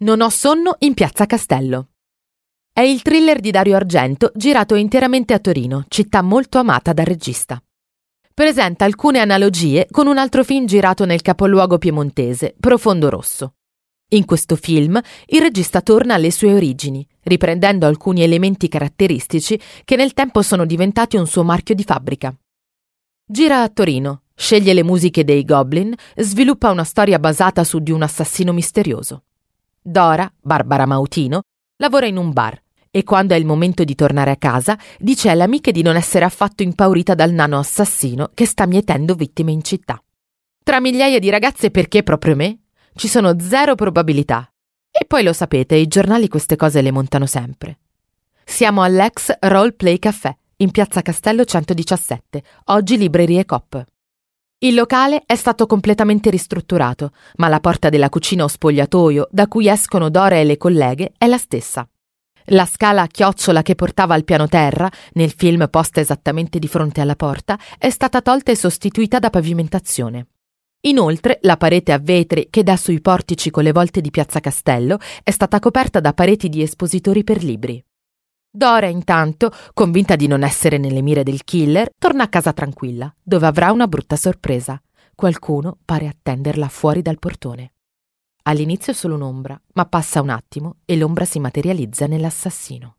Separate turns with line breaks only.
Non ho sonno in Piazza Castello. È il thriller di Dario Argento girato interamente a Torino, città molto amata dal regista. Presenta alcune analogie con un altro film girato nel capoluogo piemontese, Profondo Rosso. In questo film il regista torna alle sue origini, riprendendo alcuni elementi caratteristici che nel tempo sono diventati un suo marchio di fabbrica. Gira a Torino, sceglie le musiche dei Goblin, sviluppa una storia basata su di un assassino misterioso. Dora, Barbara Mautino, lavora in un bar e quando è il momento di tornare a casa dice alle amiche di non essere affatto impaurita dal nano assassino che sta mietendo vittime in città. Tra migliaia di ragazze perché proprio me? Ci sono zero probabilità. E poi lo sapete, i giornali queste cose le montano sempre. Siamo all'ex Role Play Café, in Piazza Castello 117, oggi Librerie Cop. Il locale è stato completamente ristrutturato, ma la porta della cucina o spogliatoio da cui escono Dora e le colleghe è la stessa. La scala a chiocciola che portava al piano terra, nel film posta esattamente di fronte alla porta, è stata tolta e sostituita da pavimentazione. Inoltre, la parete a vetri che dà sui portici con le volte di Piazza Castello è stata coperta da pareti di espositori per libri. Dora, intanto, convinta di non essere nelle mire del killer, torna a casa tranquilla, dove avrà una brutta sorpresa. Qualcuno pare attenderla fuori dal portone. All'inizio è solo un'ombra, ma passa un attimo e l'ombra si materializza nell'assassino.